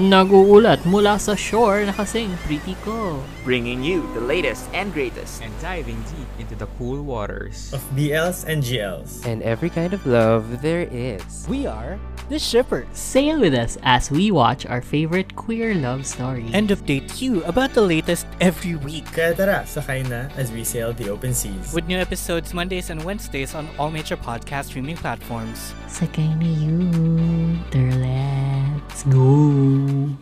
Naguulat mula sa shore na kasing pretty ko. bringing you the latest and greatest. and diving deep into the cool waters. of BLs and GLs. and every kind of love there is. We are the Shippers. Sail with us as we watch our favorite queer love story. And update you about the latest every week. Kaya tara, sakay na as we sail the open seas. With new episodes Mondays and Wednesdays on all major podcast streaming platforms. Sakay na you. Let's go.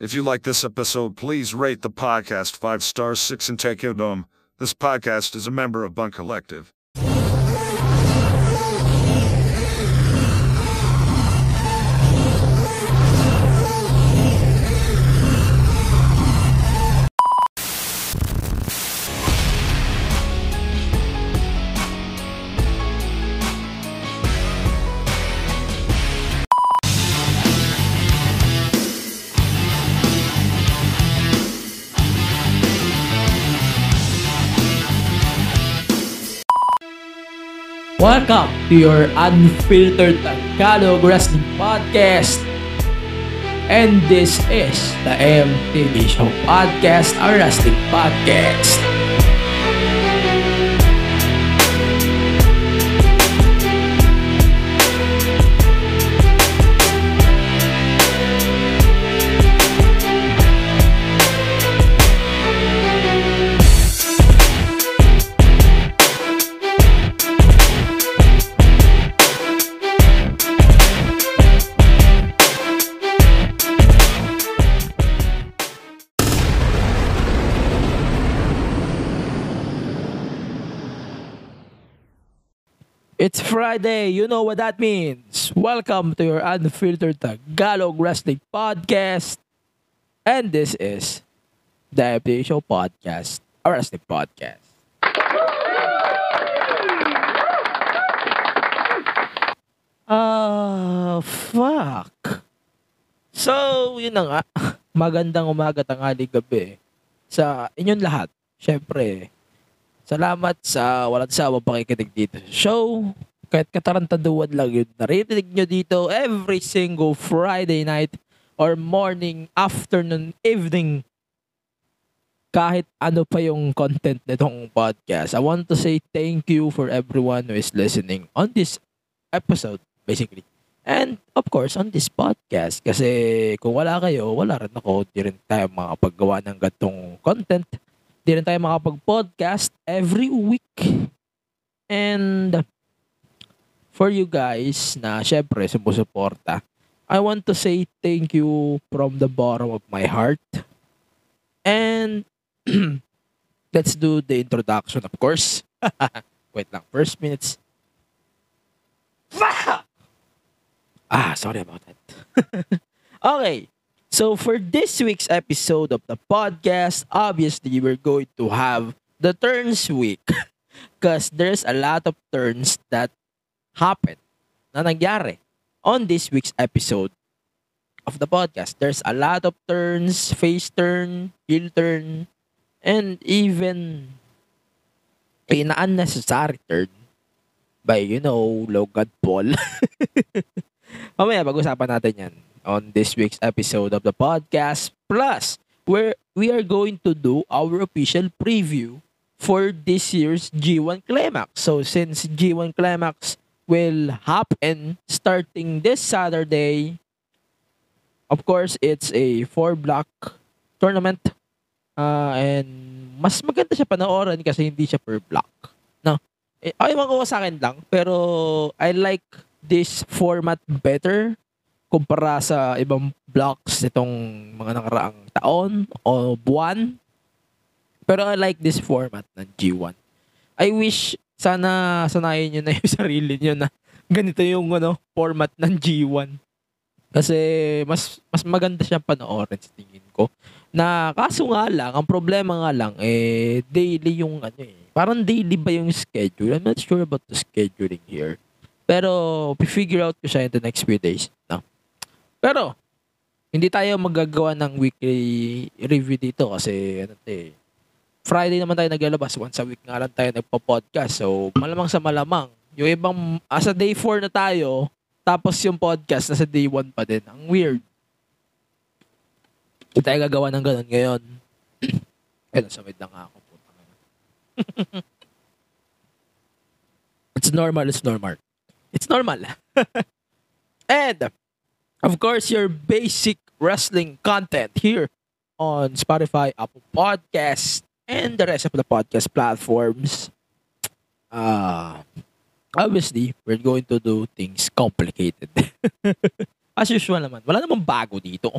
If you like this episode, please rate the podcast 5 stars 6 and take your dome. This podcast is a member of Bunk Collective. Welcome to your unfiltered Tagalog Wrestling Podcast. And this is the MTV Show Podcast, a wrestling podcast. Friday, you know what that means. Welcome to your unfiltered Tagalog Wrestling Podcast. And this is the MTV Show Podcast, a wrestling podcast. Ah, fuck. So, yun na nga. Magandang umaga, tanghali, gabi. Sa inyong lahat. Siyempre, salamat sa walang sawa pakikinig dito sa show. Kahit katarantaduan lang yun, naririnig nyo dito every single Friday night or morning, afternoon, evening. Kahit ano pa yung content nitong podcast. I want to say thank you for everyone who is listening on this episode, basically. And of course, on this podcast. Kasi kung wala kayo, wala rin ako. Di rin tayo makapaggawa ng gantong content. Di rin tayo makapag-podcast every week. And for you guys na syempre sumusuporta, I want to say thank you from the bottom of my heart. And let's do the introduction, of course. Wait lang, first minutes. Ah, sorry about that. okay. So for this week's episode of the podcast, obviously we're going to have the turns week. Because there's a lot of turns that happened na nangyari on this week's episode of the podcast. There's a lot of turns, face turn, heel turn, and even an unnecessary turn by, you know, Logan Paul. Mamaya, pag-usapan natin yan on this week's episode of the podcast. Plus, where we are going to do our official preview for this year's G1 Climax. So, since G1 Climax will happen starting this Saturday, of course, it's a four-block tournament. Uh, and mas maganda siya panoorin kasi hindi siya per block. No? Eh, ay, mga sa akin lang. Pero, I like this format better kumpara sa ibang blocks nitong mga nakaraang taon o buwan. Pero I like this format ng G1. I wish sana sanayin nyo na yung sarili nyo na ganito yung ano, format ng G1. Kasi mas mas maganda siya panoorin sa tingin ko. Na kaso nga lang, ang problema nga lang, eh, daily yung ano eh. Parang daily ba yung schedule? I'm not sure about the scheduling here. Pero, figure out ko siya in the next few days. No? Pero, hindi tayo magagawa ng weekly review dito kasi ano eh, Friday naman tayo naglalabas. Once a week nga lang tayo nagpa-podcast. So, malamang sa malamang. Yung ibang, asa day 4 na tayo, tapos yung podcast nasa day 1 pa din. Ang weird. Hindi tayo gagawa ng ganun ngayon. Eh, nasa mid lang ako. Ina. it's normal, it's normal. It's normal. and, of course, your basic wrestling content here on Spotify, Apple Podcasts, and the rest of the podcast platforms. Uh, obviously, we're going to do things complicated. As usual naman, wala namang bago dito.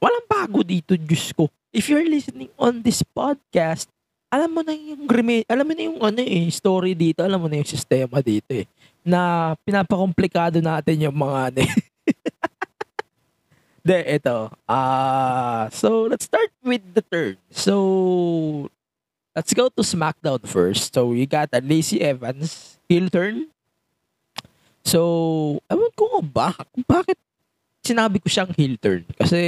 Walang bago dito, Diyos ko. If you're listening on this podcast, alam mo na yung alam mo na yung ano eh, story dito, alam mo na yung sistema dito eh, na pinapakomplikado natin yung mga ano eh. De, ito. Ah, so let's start with the turn. So let's go to SmackDown first. So you got a Lacey Evans heel turn. So, ewan ko nga ba, bakit sinabi ko siyang heel turn. Kasi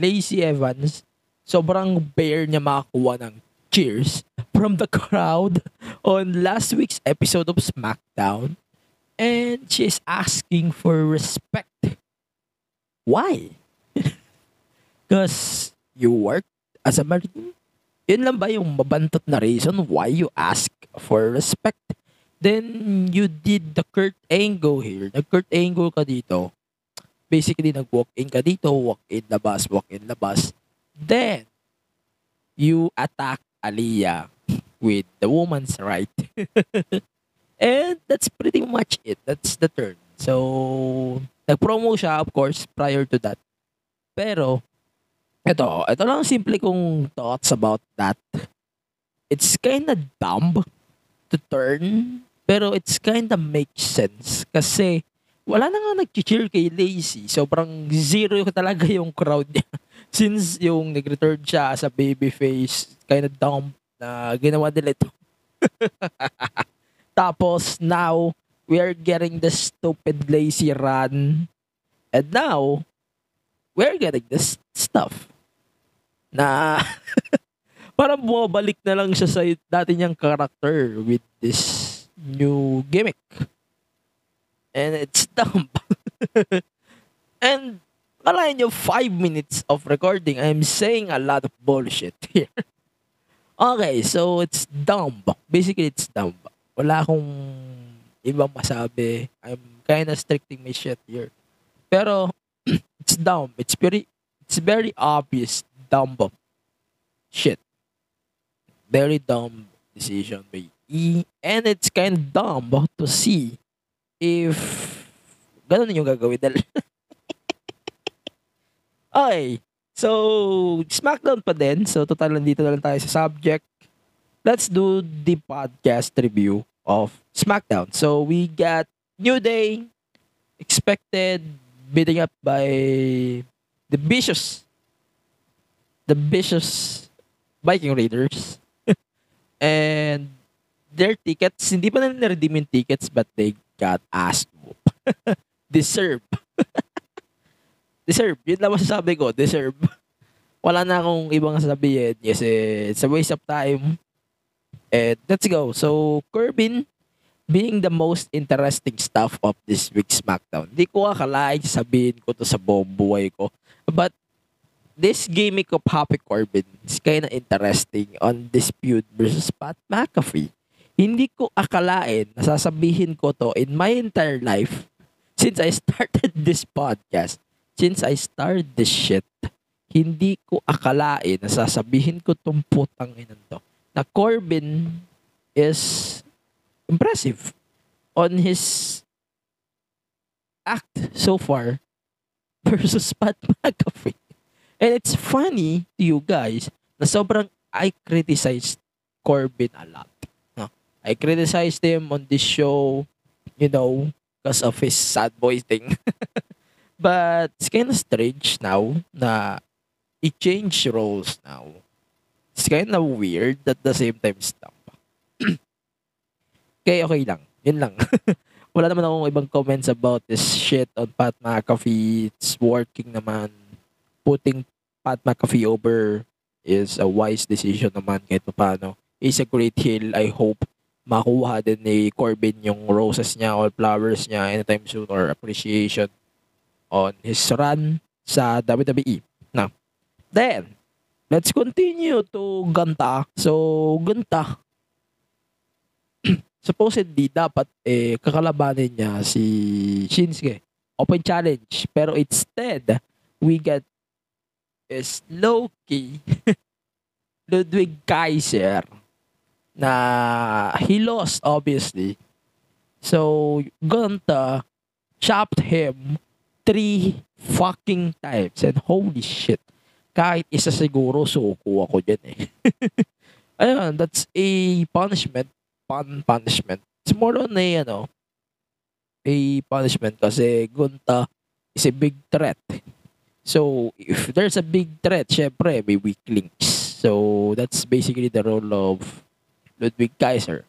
Lacey Evans, sobrang bare niya makakuha ng cheers from the crowd on last week's episode of SmackDown. And she is asking for respect. Why? Because you work as a marine. Yun lang ba yung mabantot na reason why you ask for respect? Then, you did the Kurt Angle here. Nag-Kurt Angle ka dito. Basically, nag-walk in ka dito, walk in labas, walk in labas. Then, you attack Aliyah with the woman's right. And that's pretty much it. That's the turn. So, nag-promo siya, of course, prior to that. Pero, ito, ito lang simple kong thoughts about that. It's kinda dumb to turn, pero it's kinda makes sense. Kasi, wala na nga nag-cheer kay Lacey. Sobrang zero talaga yung crowd niya. Since yung nag-return siya as a babyface, kinda dumb na ginawa nila ito. Tapos, now, we are getting the stupid lazy run. And now, we're getting this stuff. Na, parang bumabalik na lang siya sa dati niyang character with this new gimmick. And it's dumb. and, kalahin nyo, five minutes of recording, I'm saying a lot of bullshit here. okay, so it's dumb. Basically, it's dumb wala akong ibang masabi. I'm kind of stricting my shit here. Pero, it's dumb. It's very, it's very obvious dumb shit. Very dumb decision by E. And it's kind of dumb to see if ganun yung gagawin nila. okay. So, SmackDown pa din. So, total nandito na lang tayo sa subject. Let's do the podcast review of SmackDown. So we got New Day expected beating up by the vicious the vicious Viking Raiders. And their tickets hindi pa na na-redeem yung tickets but they got asked whoop. deserve. Deserve. Yun lang masasabi ko. Deserve. Wala na akong ibang sabihin kasi it's a waste of time. And let's go. So, Corbin being the most interesting stuff of this week's SmackDown. Hindi ko akalain sabihin ko to sa buong buhay ko. But this gimmick of Happy Corbin is kind of interesting on Dispute versus Pat McAfee. Hindi ko akalain na sasabihin ko to in my entire life since I started this podcast. Since I started this shit, hindi ko akalain na sasabihin ko tong putang inan to na Corbin is impressive on his act so far versus Pat McAfee. And it's funny to you guys na sobrang I criticized Corbin a lot. No? I criticized him on this show, you know, because of his sad boy thing. but it's kind of strange now na he changed roles now. It's kind of weird at the same time stamp. Okay, okay lang. Yun lang. Wala naman akong ibang comments about this shit on Pat McAfee. It's working naman. Putting Pat McAfee over is a wise decision naman kahit paano. He's a great heel. I hope makuha din ni Corbin yung roses niya or flowers niya anytime soon or appreciation on his run sa WWE. Na, Then, let's continue to Ganta. So, Ganta. Supposedly, dapat eh, kakalabanin niya si Shinsuke. Open challenge. Pero instead, we get is Loki Ludwig Kaiser na he lost obviously. So, Gunta chopped him three fucking times. And holy shit. Kahit isa siguro, suko ako dyan eh. Ayun, that's a punishment. Pun punishment. It's more on a, ano, a punishment kasi Gunta is a big threat. So, if there's a big threat, syempre, may weak links. So, that's basically the role of Ludwig Kaiser.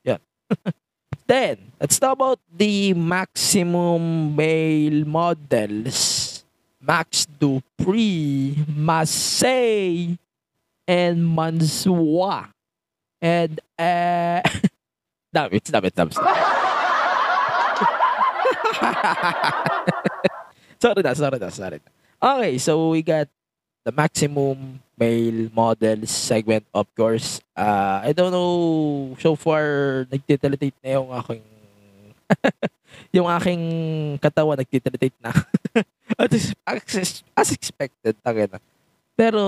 Yeah. Then, let's talk about the maximum male models. Max Dupree, Masay, and Mansua. And, uh, dami, dami, dami. sorry na, sorry na, sorry na. Okay, so we got the maximum male models segment, of course. Uh, I don't know, so far, nagtitilitate na yung aking yung aking katawan nagtitilitate na. as, as, expected, tagay na. Pero,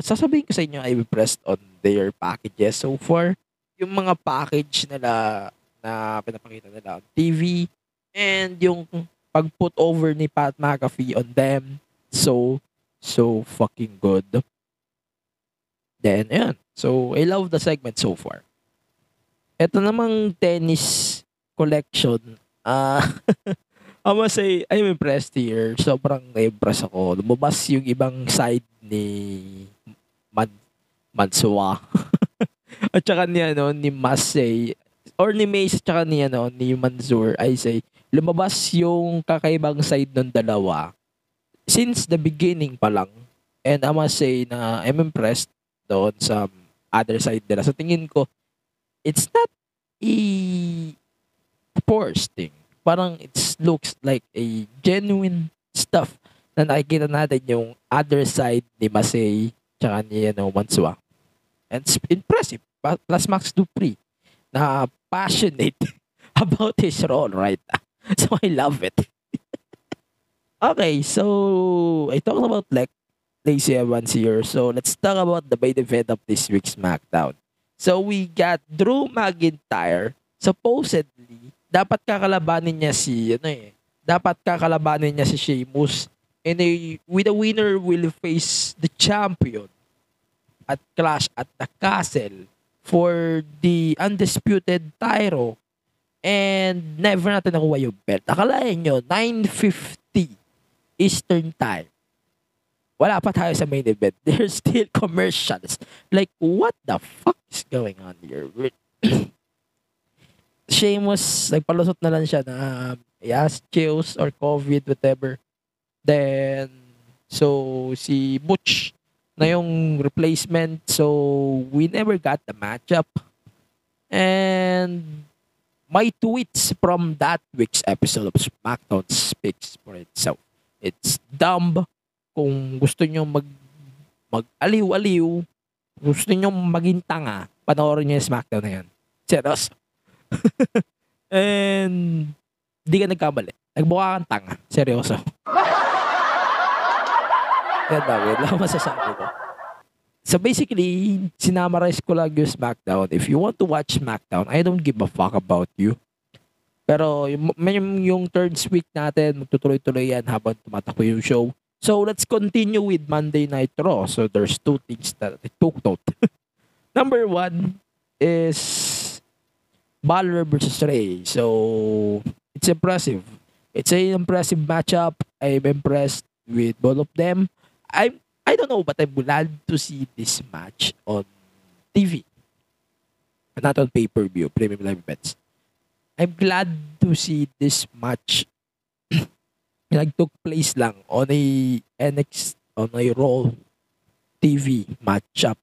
sasabihin ko sa inyo, I'm impressed on their packages so far. Yung mga package nila na pinapakita nila on TV and yung pag-put over ni Pat McAfee on them. So, so fucking good. Then, ayan. So, I love the segment so far. Ito namang tennis collection. Ah, I must say, I'm impressed here. Sobrang na-impress ako. Lumabas yung ibang side ni Man Mansua. at saka ni, ano, ni Masay. Or ni Mace at saka ni, ano, ni Manzur. I say, lumabas yung kakaibang side ng dalawa since the beginning pa lang. And I must say na I'm impressed doon sa other side nila. Sa tingin ko, it's not a forced thing. Parang it looks like a genuine stuff na nakikita natin yung other side ni Masay tsaka ni ano, Mansua. And it's impressive. Plus Max Dupree na passionate about his role right So I love it. okay, so I talked about like Lacey Evans here. So let's talk about the main event of this week's SmackDown. So we got Drew McIntyre. Supposedly, dapat kakalabanin niya si, ano eh, dapat kakalabanin niya si Sheamus. And a, with the winner will face the champion at Clash at the Castle for the undisputed title. And never natin nakuha yung belt. Akalain nyo, 9.50 Eastern Time. Wala pa tayo sa main event. There's still commercials. Like, what the fuck is going on here? Sheamus, nagpalusot na lang siya na um, yes, chills or COVID, whatever. Then, so, si Butch na yung replacement. So, we never got the matchup. And, my tweets from that week's episode of SmackDown speaks for itself. It's dumb. Kung gusto nyo mag mag-aliw-aliw, gusto nyo maging tanga, panoorin nyo yung SmackDown na yan. Seryoso. And, di ka nagkamali. Nagbuka kang tanga. Seryoso. Yan dami. Lang masasabi ko. So basically, sinamarize ko lang yung SmackDown. If you want to watch SmackDown, I don't give a fuck about you. Pero yung, yung, yung third week natin, magtutuloy-tuloy yan habang tumatakbo yung show. So let's continue with Monday Night Raw. So there's two things that I took note. Number one is Balor versus Ray. So it's impressive. It's an impressive matchup. I'm impressed with both of them. I'm I don't know, but I'm glad to see this match on TV. Not on pay-per-view, premium live events. I'm glad to see this match like took place lang on a NX on a Raw TV matchup.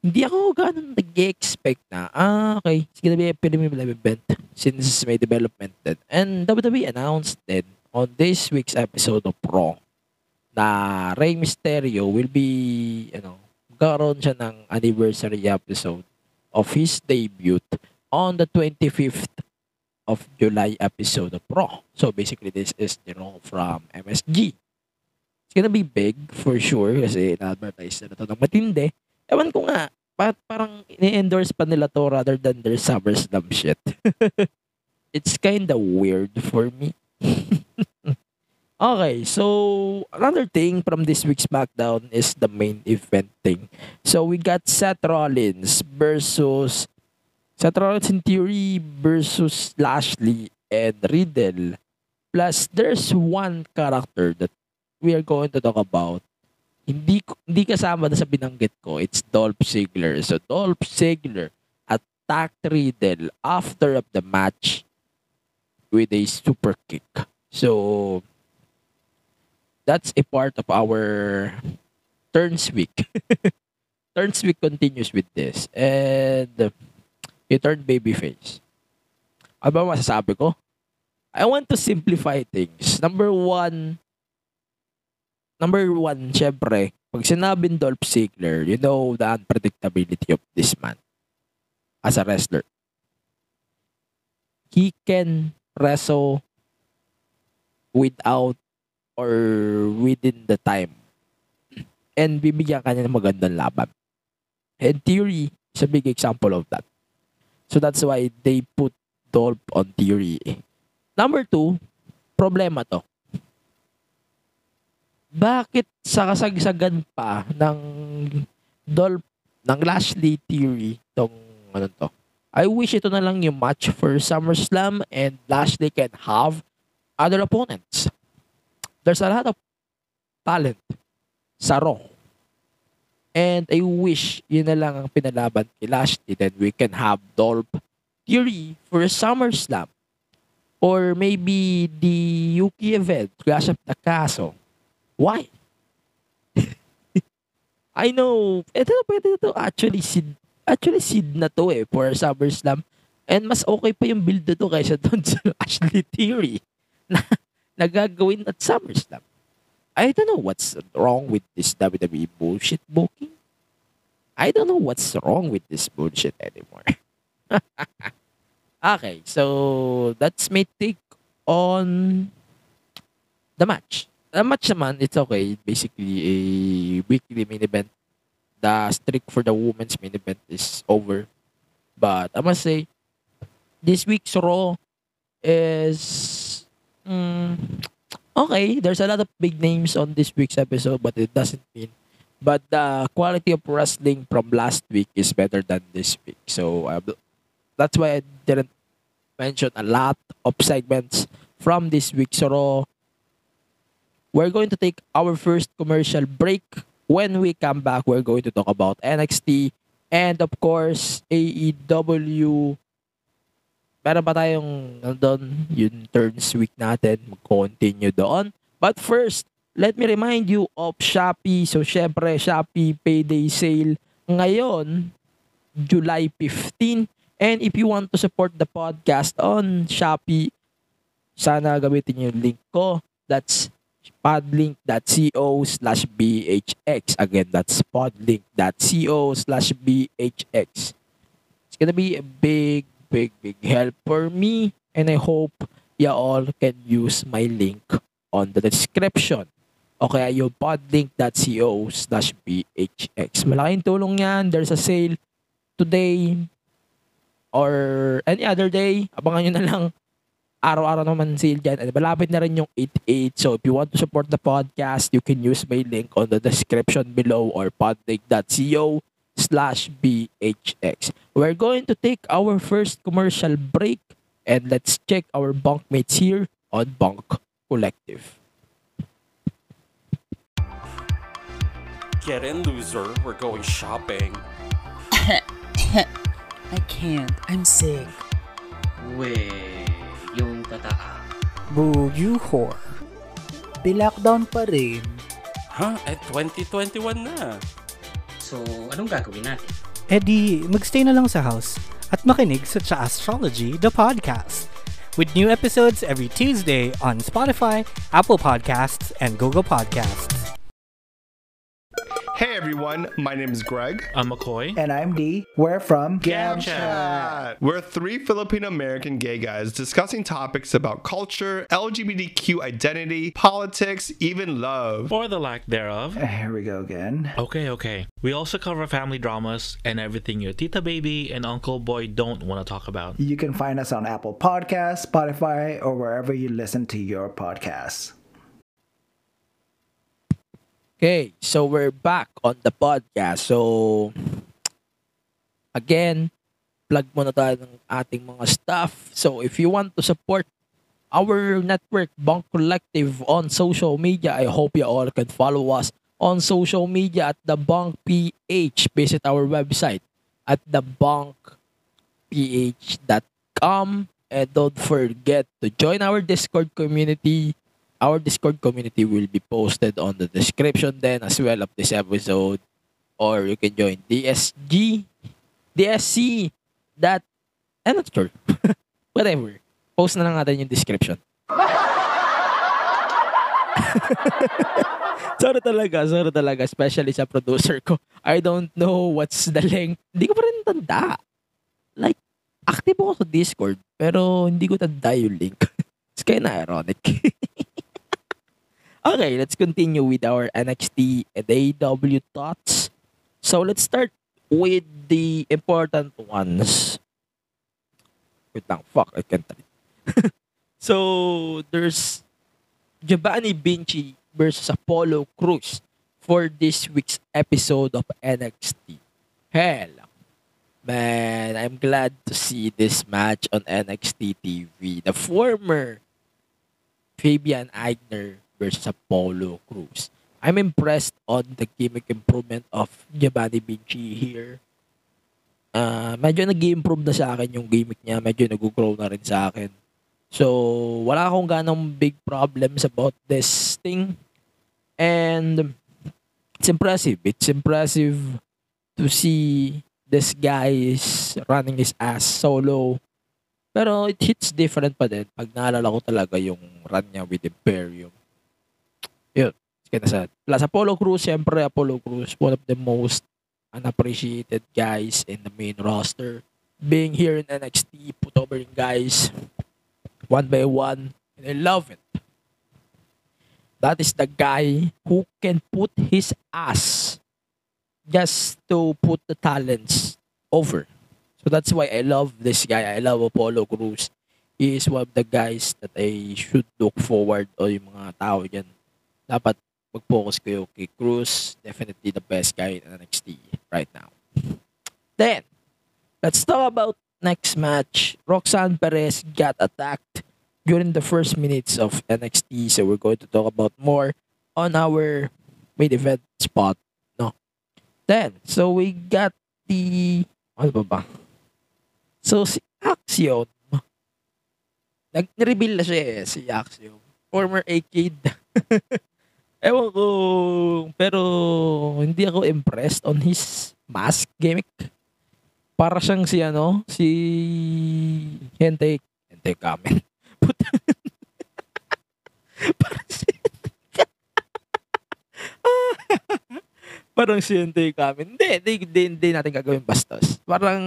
Hindi ako ganun nag-expect na, ah, okay, sige na premium live event since may development din. And WWE announced then on this week's episode of Raw na Rey Mysterio will be, ano, magkakaroon siya ng anniversary episode of his debut on the 25th of July episode of Raw. So basically, this is the Raw from MSG. It's gonna be big for sure kasi na-advertise na ito ng matindi. Ewan ko nga, pa- parang ini-endorse pa nila to rather than their SummerSlam shit. It's kinda weird for me. okay, so another thing from this week's SmackDown is the main event thing. So we got Seth Rollins versus Seth Rollins in theory versus Lashley and Riddle. Plus, there's one character that we are going to talk about. Hindi hindi kasama na sa binanggit ko. It's Dolph Ziggler. So Dolph Ziggler attacked Riddle after of the match with a super kick. So that's a part of our turns week. turns week continues with this. And he turned babyface. Ano ba masasabi ko? I want to simplify things. Number one, number one, syempre, pag sinabing Dolph Ziggler, you know the unpredictability of this man as a wrestler. He can wrestle without or within the time. And bibigyan ka niya ng magandang laban. And Theory is a big example of that. So that's why they put Dolph on Theory. Number two, problema to. Bakit sa kasagsagan pa ng Dolph, ng Lashley Theory, tong ano to? I wish ito na lang yung match for SummerSlam and Lashley can have other opponents. There's a lot of talent sa Raw. And I wish yun na lang ang pinalaban kay Lashley. Then we can have Dolph Theory for SummerSlam. Or maybe the Yuki event, Clash of the Castle. Why? I know, ito na pwede to actually seed, actually seed na to eh for SummerSlam. And mas okay pa yung build na to kaysa doon sa Ashley Theory na nagagawin at SummerSlam. I don't know what's wrong with this WWE bullshit booking. I don't know what's wrong with this bullshit anymore. okay, so that's my take on the match. The match naman, it's okay. Basically, a weekly main event. The streak for the women's main event is over. But I must say, this week's Raw is mm, okay. There's a lot of big names on this week's episode, but it doesn't mean. But the quality of wrestling from last week is better than this week. So uh, that's why I didn't mention a lot of segments from this week's Raw. We're going to take our first commercial break. When we come back, we're going to talk about NXT and of course AEW. Meron pa tayong nandun, yung turns week natin. Mag-continue doon. But first, let me remind you of Shopee. So, syempre, Shopee Payday Sale ngayon, July 15. And if you want to support the podcast on Shopee, sana gamitin yung link ko. That's podlink.co slash bhx. Again, that's podlink.co slash bhx. It's gonna be a big, big, big help for me. And I hope you all can use my link on the description. Okay, yung podlink.co slash bhx. Malaking tulong yan. There's a sale today or any other day. Abangan nyo na lang araw-araw naman sale dyan. And malapit na rin yung 8-8. So if you want to support the podcast, you can use my link on the description below or podlink.co slash bhx. We're going to take our first commercial break and let's check our bunkmates here on Bunk Collective. Get in, loser. We're going shopping. I can't. I'm sick. Weh, yung tataa. Boo, you whore. Di lockdown pa rin. Huh? Eh, 2021 na. So, anong gagawin natin? Eh di, magstay na lang sa house at makinig sa Cha Astrology, the podcast. With new episodes every Tuesday on Spotify, Apple Podcasts, and Google Podcasts. Hey everyone, my name is Greg. I'm McCoy. And I'm D. We're from Gam Chat. We're three Filipino American gay guys discussing topics about culture, LGBTQ identity, politics, even love. Or the lack thereof. Eh, here we go again. Okay, okay. We also cover family dramas and everything your tita baby and uncle boy don't want to talk about. You can find us on Apple Podcasts, Spotify, or wherever you listen to your podcasts. Okay, so we're back on the podcast. So, again, plug muna tayo ng ating mga stuff. So, if you want to support our network, Bunk Collective, on social media, I hope you all can follow us on social media at the Bunk PH. Visit our website at thebunkph.com and don't forget to join our Discord community our Discord community will be posted on the description then as well of this episode. Or you can join DSG, DSC, that, I'm not sure. Whatever. Post na lang natin yung description. sorry talaga, sorry talaga. Especially sa producer ko. I don't know what's the length. Hindi ko pa rin tanda. Like, active ako sa Discord, pero hindi ko tanda yung link. It's kinda ironic. Okay, let's continue with our NXT and AW thoughts. So let's start with the important ones. Wait lang, fuck, I can't read. so there's Giovanni Vinci versus Apollo Cruz for this week's episode of NXT. Hell, man, I'm glad to see this match on NXT TV. The former Fabian Eigner versus Apollo Cruz. I'm impressed on the gimmick improvement of Giovanni Vinci here. Uh, medyo nag-improve na sa akin yung gimmick niya. Medyo nag-grow na rin sa akin. So, wala akong ganong big problems about this thing. And it's impressive. It's impressive to see this guy is running his ass solo. Pero it hits different pa din pag naalala ko talaga yung run niya with Imperium. Kaya sad. Plus, Apollo Cruz, syempre, Apollo Cruz, one of the most unappreciated guys in the main roster. Being here in NXT, put over yung guys one by one, and I love it. That is the guy who can put his ass just to put the talents over. So that's why I love this guy. I love Apollo Cruz. He is one of the guys that I should look forward o yung mga tao dyan dapat mag-focus kayo kay Cruz. Definitely the best guy in NXT right now. Then, let's talk about next match. Roxanne Perez got attacked during the first minutes of NXT. So we're going to talk about more on our main event spot. No. Then, so we got the... Ano ba ba? So, si Axiom, nag-reveal na siya eh, si Axiom. Former A-Kid. Ewan ko, pero hindi ako impressed on his mask gimmick. Para siyang si ano, si Hente, Hente Kamen. Puta. Parang si Parang si Hente Kamen. Hindi, hindi, hindi, hindi natin gagawin bastos. Parang,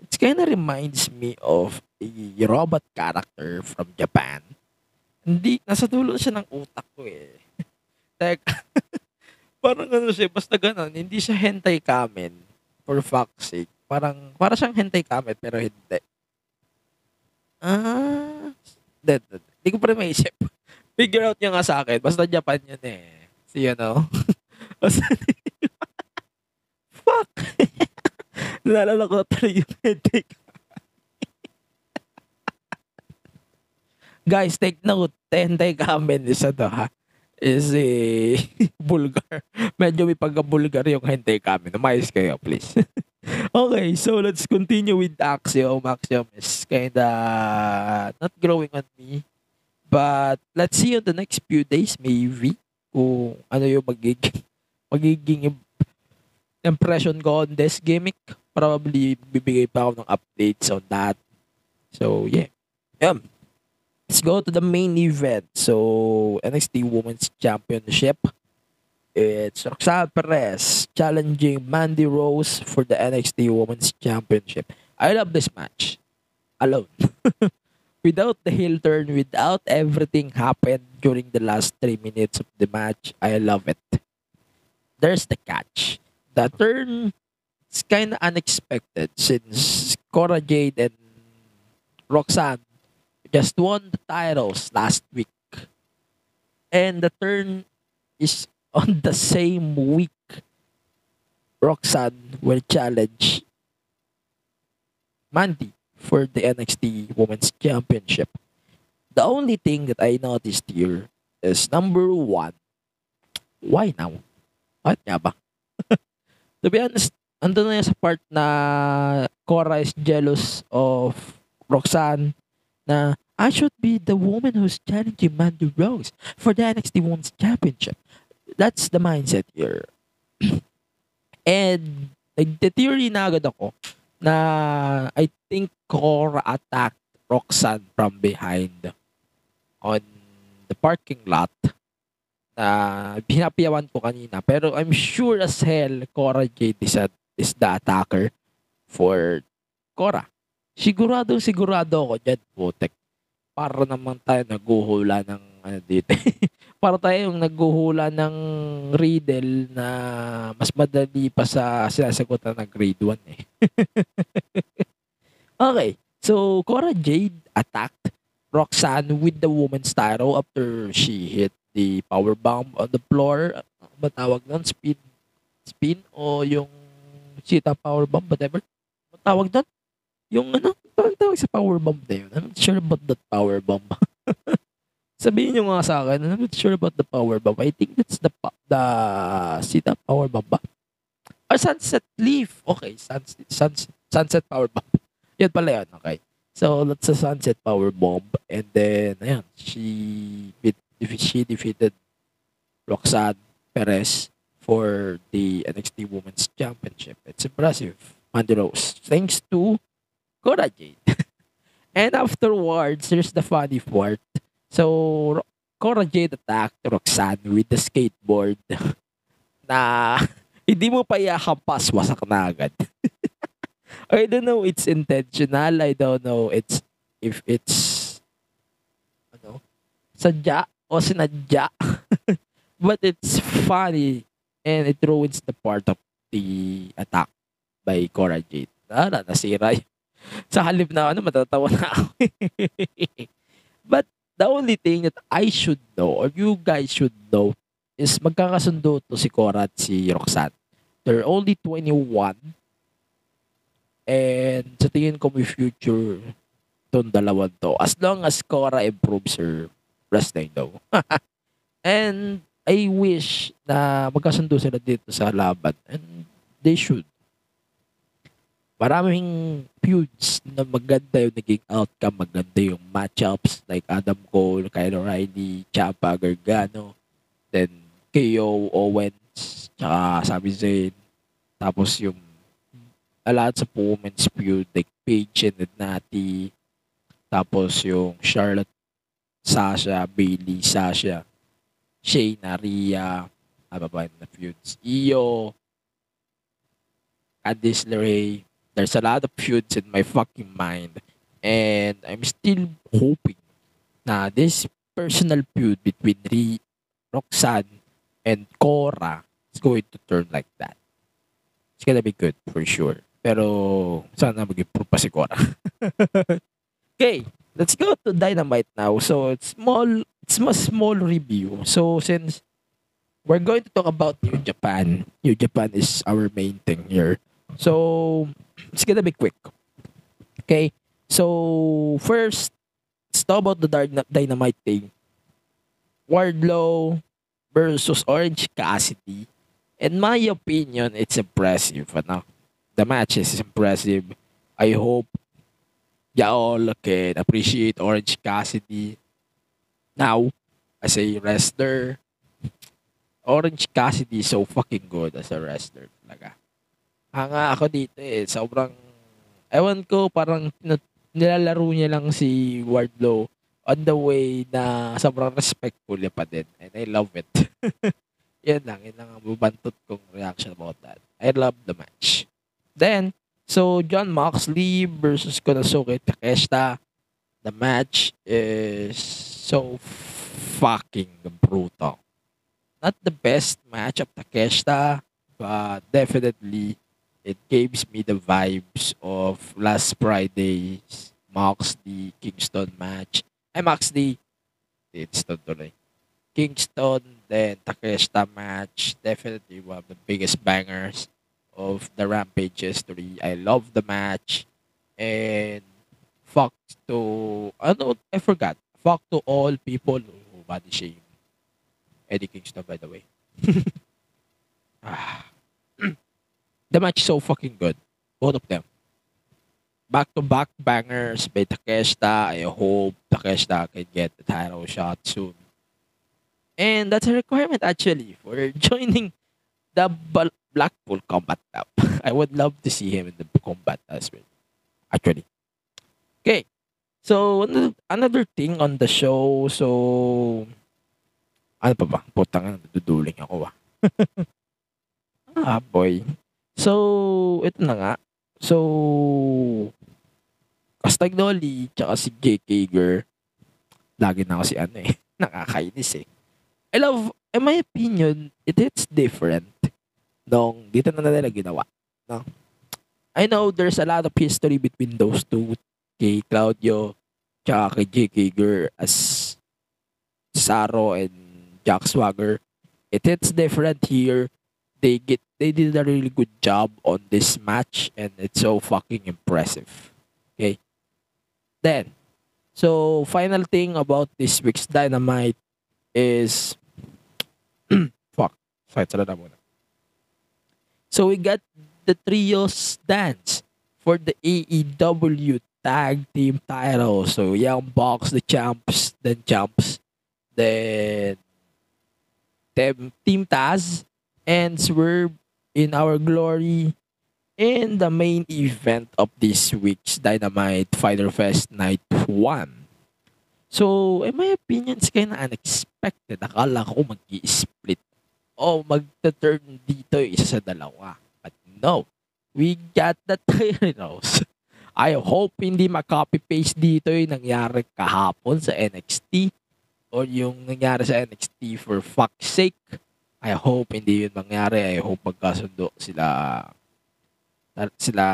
it kind of reminds me of a robot character from Japan. Hindi, nasa dulo siya ng utak ko eh. Teka. parang ano siya, basta ganun. Hindi siya hentai kamen. For fuck's sake. Parang, para siyang hentai kamen, pero hindi. Ah, dead, dead. Hindi ko pa rin maisip. Figure out niya nga sa akin. Basta Japan yun eh. Si ano. Basta, fuck. Nalala ko na talaga yung hentai Guys, take note. Hentai kamen isa to ha is eh, bulgar. Medyo may pagka-bulgar yung hentai kami. Umayos kayo, please. okay, so let's continue with Axiom. Axiom is kinda not growing on me. But let's see on the next few days, maybe, kung ano yung magiging, magiging impression ko on this gimmick. Probably bibigay pa ako ng updates on that. So, yeah. Yeah. Let's go to the main event. So, NXT Women's Championship. It's Roxanne Perez challenging Mandy Rose for the NXT Women's Championship. I love this match. Alone. without the heel turn, without everything happened during the last three minutes of the match, I love it. There's the catch. The turn is kind of unexpected since Cora Jade and Roxanne just won the titles last week. And the turn is on the same week. Roxanne will challenge Mandy for the NXT Women's Championship. The only thing that I noticed here is number one, why now? Bakit nga ba? to be honest, andun na sa part na Cora is jealous of Roxanne na I should be the woman who's challenging Mandy Rose for the NXT Women's Championship. That's the mindset here. And nagte-theory na agad ako na I think Cora attacked Roxanne from behind on the parking lot na pinapiyawan ko kanina. Pero I'm sure as hell Cora Jade is, a, is the attacker for Cora. Sigurado, sigurado ako dyan, putek. Para naman tayo naguhula ng ano dito. para tayo yung naghuhula ng riddle na mas madali pa sa sinasagutan ng grade 1 eh. okay. So, Cora Jade attacked Roxanne with the woman's title after she hit the power bomb on the floor. Ano ba tawag nun? Spin? Spin? O yung cheetah power bomb? Whatever. Ano tawag doon? Yung ano? Parang tawag sa power bomb na yun. I'm not sure about that power bomb. Sabihin nyo nga sa akin, I'm not sure about the power bomb. I think that's the the cheetah power bomb ba? Or sunset leaf. Okay, sunset, sunset, sunset power bomb. Yun pala yun. Okay. So, that's a sunset power bomb. And then, ayan, she, beat, she defeated Roxanne Perez for the NXT Women's Championship. It's impressive. Mandy Rose. Thanks to Cora Jade. and afterwards, here's the funny part. So, Cora Jade attacked Roxanne with the skateboard na hindi mo pa iyakampas, wasak na agad. I don't know it's intentional. I don't know it's if it's ano, sadya o sinadya. But it's funny and it ruins the part of the attack by Cora Jade. Nara, nasira yun. Sa halip na ano, matatawa na ako. But the only thing that I should know or you guys should know is magkakasundo to si Cora at si Roxanne. They're only 21 and sa tingin ko may future tong dalawa to. As long as Cora improves her wrestling though. and I wish na magkasundo sila dito sa laban and they should. Maraming feuds na maganda yung naging outcome, maganda yung matchups like Adam Cole, Kyle O'Reilly, Ciampa, Gargano, then KO, Owens, tsaka Sami Zayn. Tapos yung a lot sa women's feud like Paige and Natty. Tapos yung Charlotte, Sasha, Bailey, Sasha, Shayna, Rhea, ano ba na feuds? Io, Candice LeRae. There's a lot of feuds in my fucking mind. And I'm still hoping na this personal feud between Ri, Roxanne and Cora is going to turn like that. It's gonna be good for sure. Pero sana mag-improve pa si Cora. okay, let's go to Dynamite now. So it's small, it's a small review. So since we're going to talk about New Japan, New Japan is our main thing here. So it's gonna be quick. Okay, so first, let's talk about the Dark Dynamite thing. Wardlow versus Orange Cassidy. In my opinion, it's impressive. Ano? The match is impressive. I hope y'all can appreciate Orange Cassidy now as a wrestler. Orange Cassidy is so fucking good as a wrestler talaga. Hanga ako dito eh. Sobrang, ewan ko, parang nilalaro niya lang si Wardlow on the way na sobrang respectful niya pa din. And I love it. Yan lang, yan lang ang bubantot kong reaction about that. I love the match. Then, so John Moxley versus Konosuke Takeshita. The match is so fucking brutal. Not the best match of Takeshita, but definitely it gives me the vibes of last Friday's Moxley Kingston match. Ay, Moxley Kingston tuloy. Kingston, then Takeshita match. Definitely one of the biggest bangers of the Rampage history. I love the match. And fuck to, ano, I forgot. Fuck to all people who body shame Eddie Kingston, by the way. ah. The match so fucking good. Both of them. Back-to-back bangers by Takeshita. I hope Takeshita can get the title shot soon. And that's a requirement actually for joining the Blackpool Combat Club. I would love to see him in the combat as well. Actually. Okay. So, another, another thing on the show. So, ano pa ba? Putang na, naduduling ako ah. ah, boy. So, ito na nga. So, Castagnoli, tsaka si Jake Hager, lagi na ako si ano eh, nakakainis eh. I love, in my opinion, it hits different nung dito na nila ginawa. No? I know there's a lot of history between those two, kay Claudio, tsaka kay Jake Hager as Saro and Jack Swagger. It hits different here. They get they did a really good job on this match and it's so fucking impressive. Okay. Then, so final thing about this week's Dynamite is fuck. Muna. So we got the trios dance for the AEW tag team title. So Young Bucks, the champs, then champs, then Team, team Taz and Swerve in our glory in the main event of this week's Dynamite Fighter Fest Night 1. So, in my opinion, it's kind unexpected. Akala ko mag split o magta-turn dito isa sa dalawa. But no, we got the titles. I hope hindi ma-copy-paste dito yung nangyari kahapon sa NXT or yung nangyari sa NXT for fuck's sake. I hope hindi yun mangyari. I hope magkasundo sila sila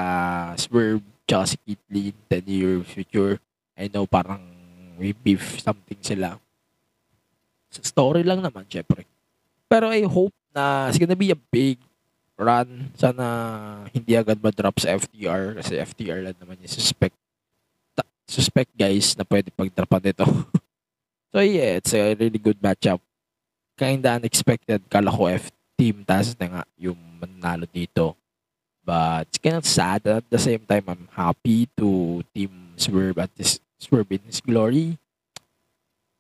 Swerve tsaka si in the near future. I know parang we beef something sila. Story lang naman, syempre. Pero I hope na it's gonna be a big run. Sana hindi agad ma-drop sa FTR kasi FTR lang naman yung suspect suspect guys na pwede pag-dropan nito. so yeah, it's a really good matchup. Kinda unexpected. Kala ko F Team Taz na nga yung manalo dito. But it's kind of sad. At the same time, I'm happy to Team Swerve at this Swerve in his glory.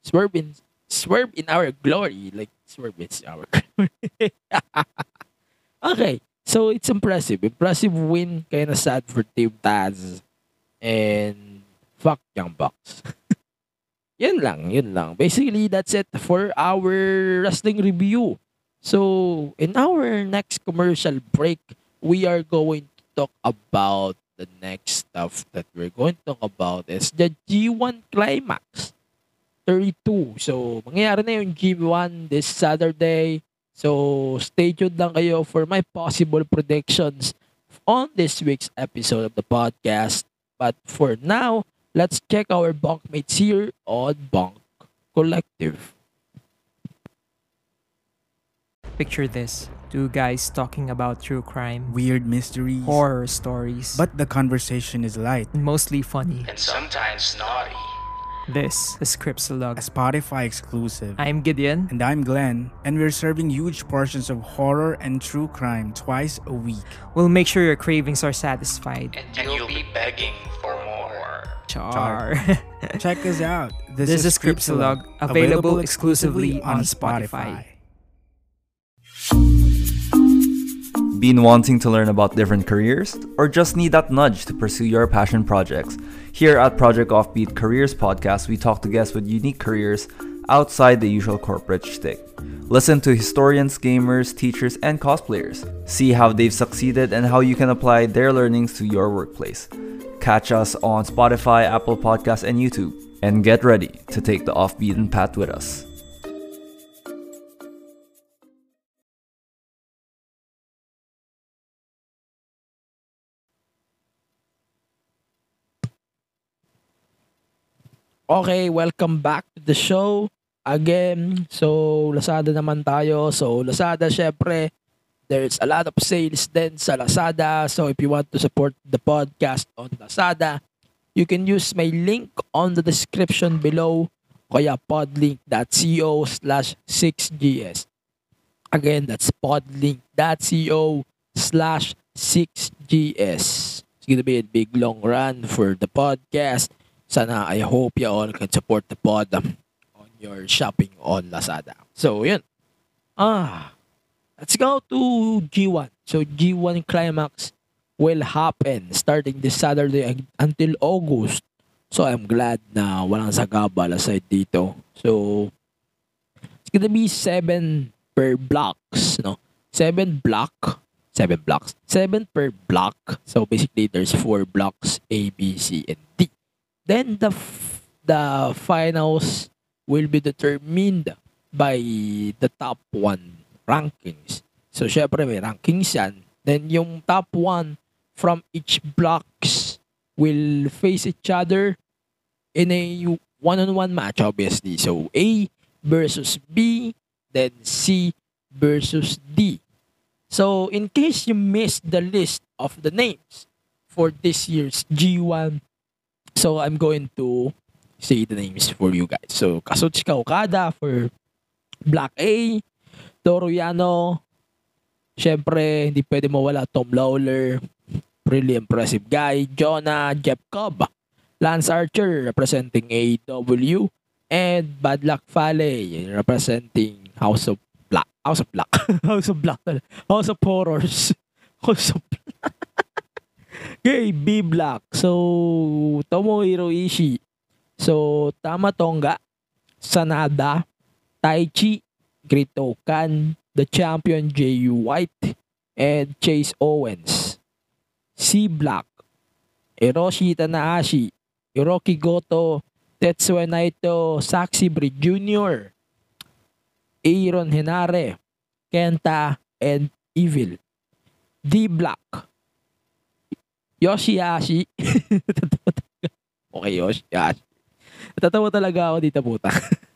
Swerve in Swerve in our glory. Like Swerve is our glory. okay. So it's impressive. Impressive win. Kinda sad for Team Taz. And fuck Young Bucks. yun lang, yun lang. Basically, that's it for our wrestling review. So, in our next commercial break, we are going to talk about the next stuff that we're going to talk about is the G1 Climax 32. So, mangyayari na yung G1 this Saturday. So, stay tuned lang kayo for my possible predictions on this week's episode of the podcast. But for now, let's check our bunkmates here on Bunk Collective. Picture this. Two guys talking about true crime, weird mysteries, horror stories. But the conversation is light, mostly funny, and sometimes naughty. This is Scriptsalog, a Spotify exclusive. I'm Gideon. And I'm Glenn. And we're serving huge portions of horror and true crime twice a week. We'll make sure your cravings are satisfied. And you'll, and you'll be begging for more. Char. Check us out. This, this is Scriptsalog, available, available exclusively on Spotify. Been wanting to learn about different careers? Or just need that nudge to pursue your passion projects? Here at Project Offbeat Careers Podcast, we talk to guests with unique careers outside the usual corporate shtick. Listen to historians, gamers, teachers, and cosplayers. See how they've succeeded and how you can apply their learnings to your workplace. Catch us on Spotify, Apple Podcasts, and YouTube. And get ready to take the off-beaten path with us. Okay, welcome back to the show again. So, Lazada naman tayo. So, Lazada, syempre, there's a lot of sales din sa Lazada. So, if you want to support the podcast on Lazada, you can use my link on the description below kaya podlink.co slash 6gs. Again, that's podlink.co slash 6gs. It's gonna be a big long run for the podcast. Sana I hope you all can support the pod on your shopping on Lazada. So, yun. Ah, let's go to G1. So, G1 Climax will happen starting this Saturday until August. So, I'm glad na walang sagabal aside dito. So, it's gonna be seven per blocks, no? Seven block. Seven blocks. Seven per block. So, basically, there's four blocks, A, B, C, and D. Then the the finals will be determined by the top one rankings. So syempre may rankings yan. Then yung top one from each blocks will face each other in a one-on-one match obviously. So A versus B, then C versus D. So in case you missed the list of the names for this year's G1 So I'm going to say the names for you guys. So Kazuchika Okada for Black A, Toru Yano, syempre hindi pwede mawala Tom Lawler, really impressive guy, Jonah, Jeff Cobb, Lance Archer representing AEW, and Bad Luck Fale representing House of Black. House of Black. House of Black. House of Horrors. House of Black. Okay, B Black. So, Tomohiro Ishii. So, Tama Tonga, Sanada, Taichi, Great Okan, the champion J.U. White, and Chase Owens. C Black, Hiroshi Tanahashi, Hiroki Goto, Tetsuya Naito, Saxi Bridge Jr., Aaron Henare, Kenta, and Evil. D Black, Yoshihashi. okay, Yoshihashi. Natatawa talaga ako dito puta.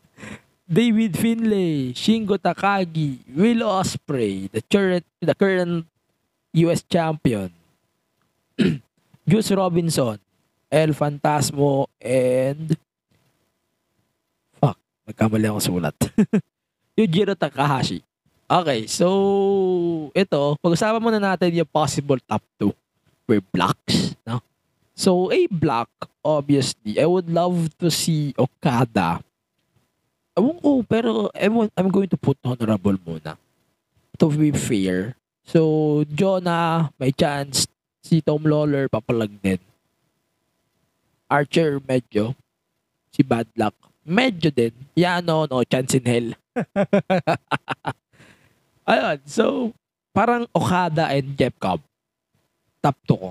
David Finlay, Shingo Takagi, Will Ospreay, the current the current US champion. Juice Robinson, El Fantasmo, and fuck, nagkamali ako sulat. Yujiro Takahashi. Okay, so ito, pag-usapan muna natin yung possible top 2 per blocks, no? So, a block, obviously, I would love to see Okada. Ewan ko, pero ewan, I'm going to put honorable muna. To be fair. So, Jonah, may chance. Si Tom Lawler, papalag din. Archer, medyo. Si Bad Luck, medyo din. Yano, no chance in hell. Ayun, so, parang Okada and Jeff Cobb top 2 ko.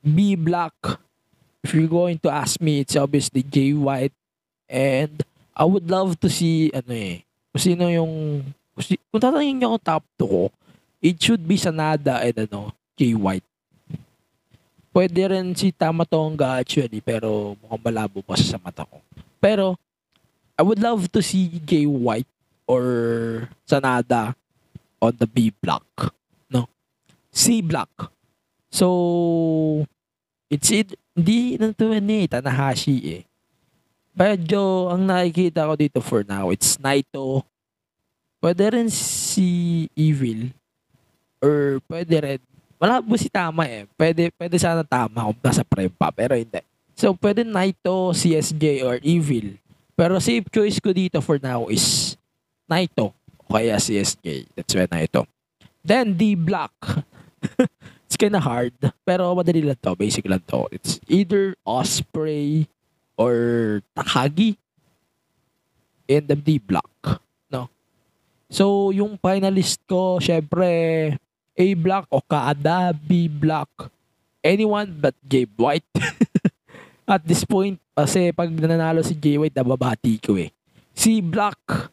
B Black, if you're going to ask me, it's obviously Jay White. And I would love to see, ano eh, kung sino yung, kung, kung tatanungin niyo ako top 2 ko, it should be Sanada and ano, Jay White. Pwede rin si Tamatonga actually, pero mukhang malabo pa sa mata ko. Pero, I would love to see Jay White or Sanada on the B block. C block. So, it's it, hindi na to ni Tanahashi eh. Medyo, ang nakikita ko dito for now, it's Naito. Pwede rin si Evil. Or pwede rin, wala po si Tama eh. Pwede, pwede sana Tama kung nasa prime pa, pero hindi. So, pwede Naito, CSJ, or Evil. Pero safe choice ko dito for now is Naito. O kaya CSJ. That's why Naito. Then, D Block. it's kinda hard. Pero madali lang to. Basic lang to. It's either Osprey or Takagi. in the D block. No? So, yung finalist ko, syempre, A block, Okada, B block, anyone but Jay White. At this point, kasi pag nananalo si Jay White, nababati ko eh. C block,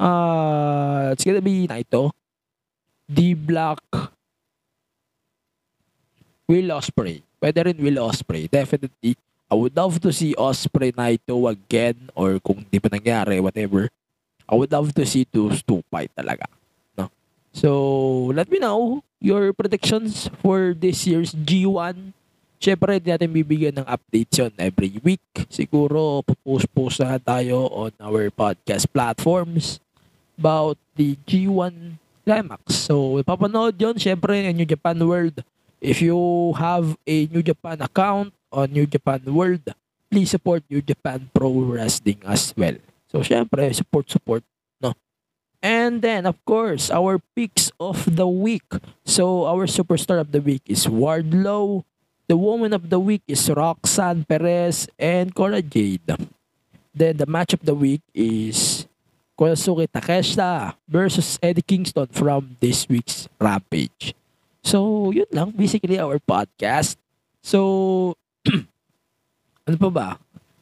uh, it's gonna be Naito. D block, Will Ospreay. Pwede rin Will Ospreay. Definitely. I would love to see Ospreay Naito again or kung di pa nangyari, whatever. I would love to see those two fight talaga. No? So, let me know your predictions for this year's G1. Siyempre, hindi natin bibigyan ng updates yun every week. Siguro, pupost-post na tayo on our podcast platforms about the G1 Climax. So, papanood yun, siyempre, in New Japan World. If you have a New Japan account on New Japan World, please support New Japan Pro Wrestling as well. So, syempre, support, support, no? And then, of course, our picks of the week. So, our superstar of the week is Wardlow. The woman of the week is Roxanne Perez and Cora Jade. Then, the match of the week is Konosuke Takeshita versus Eddie Kingston from this week's Rampage. So, yun lang. Basically, our podcast. So, ano pa ba?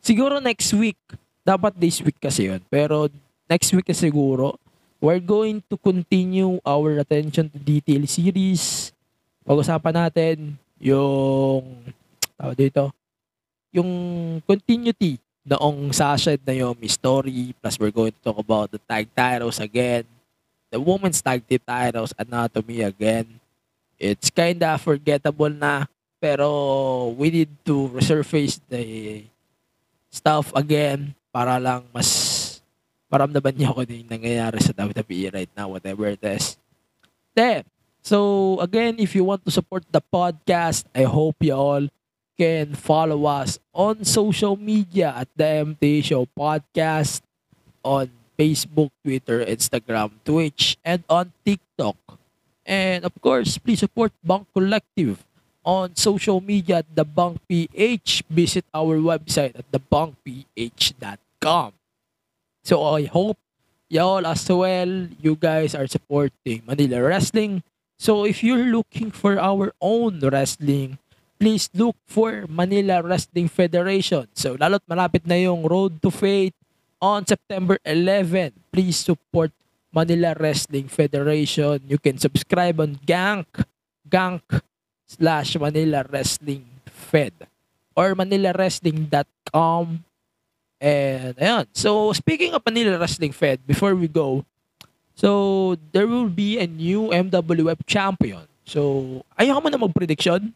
Siguro next week. Dapat this week kasi yun. Pero next week na siguro, we're going to continue our attention to detail series. Pag-usapan natin yung, tawag dito, yung continuity noong Sasha na yung story. Plus, we're going to talk about the tag titles again. The women's tag titles, anatomy again it's kinda forgettable na pero we need to resurface the stuff again para lang mas maramdaman niyo kung ano yung nangyayari sa WWE right now, whatever it is. Then, so again, if you want to support the podcast, I hope you all can follow us on social media at the MT Show Podcast on Facebook, Twitter, Instagram, Twitch, and on TikTok. And of course, please support Bank Collective on social media at The Bank PH. Visit our website at thebankph.com. So I hope y'all as well, you guys are supporting Manila Wrestling. So if you're looking for our own wrestling, please look for Manila Wrestling Federation. So lalo't malapit na yung Road to Fate on September 11. Please support Manila Wrestling Federation. You can subscribe on Gank, Gank slash Manila Wrestling Fed or ManilaWrestling.com. And ayan. So, speaking of Manila Wrestling Fed, before we go, so there will be a new MWF champion. So, ayaw mo na mag-prediction.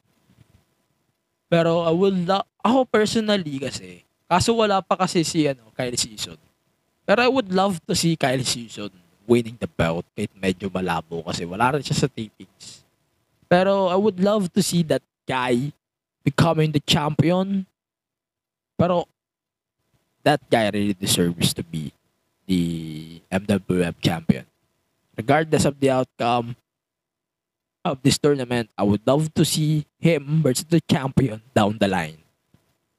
Pero I will la- ako personally kasi, kaso wala pa kasi si ano, Kylie Season. Pero I would love to see Kylie Season winning the belt kahit medyo malabo kasi wala rin siya sa tapings. Pero I would love to see that guy becoming the champion. Pero that guy really deserves to be the MWF champion. Regardless of the outcome of this tournament, I would love to see him versus the champion down the line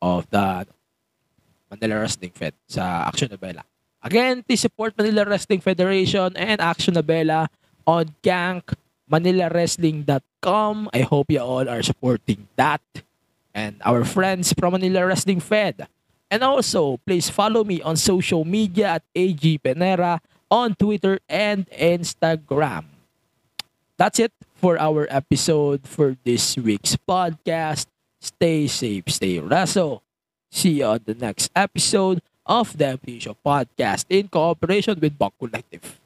of the Manila Wrestling Fed sa Action Novela. Again, please support Manila Wrestling Federation and Action Novela on Gank, ManilaWrestling.com. I hope you all are supporting that and our friends from Manila Wrestling Fed. And also, please follow me on social media at AG Penera on Twitter and Instagram. That's it for our episode for this week's podcast. Stay safe, stay wrestle. See you on the next episode of the Show podcast in cooperation with Buck Collective.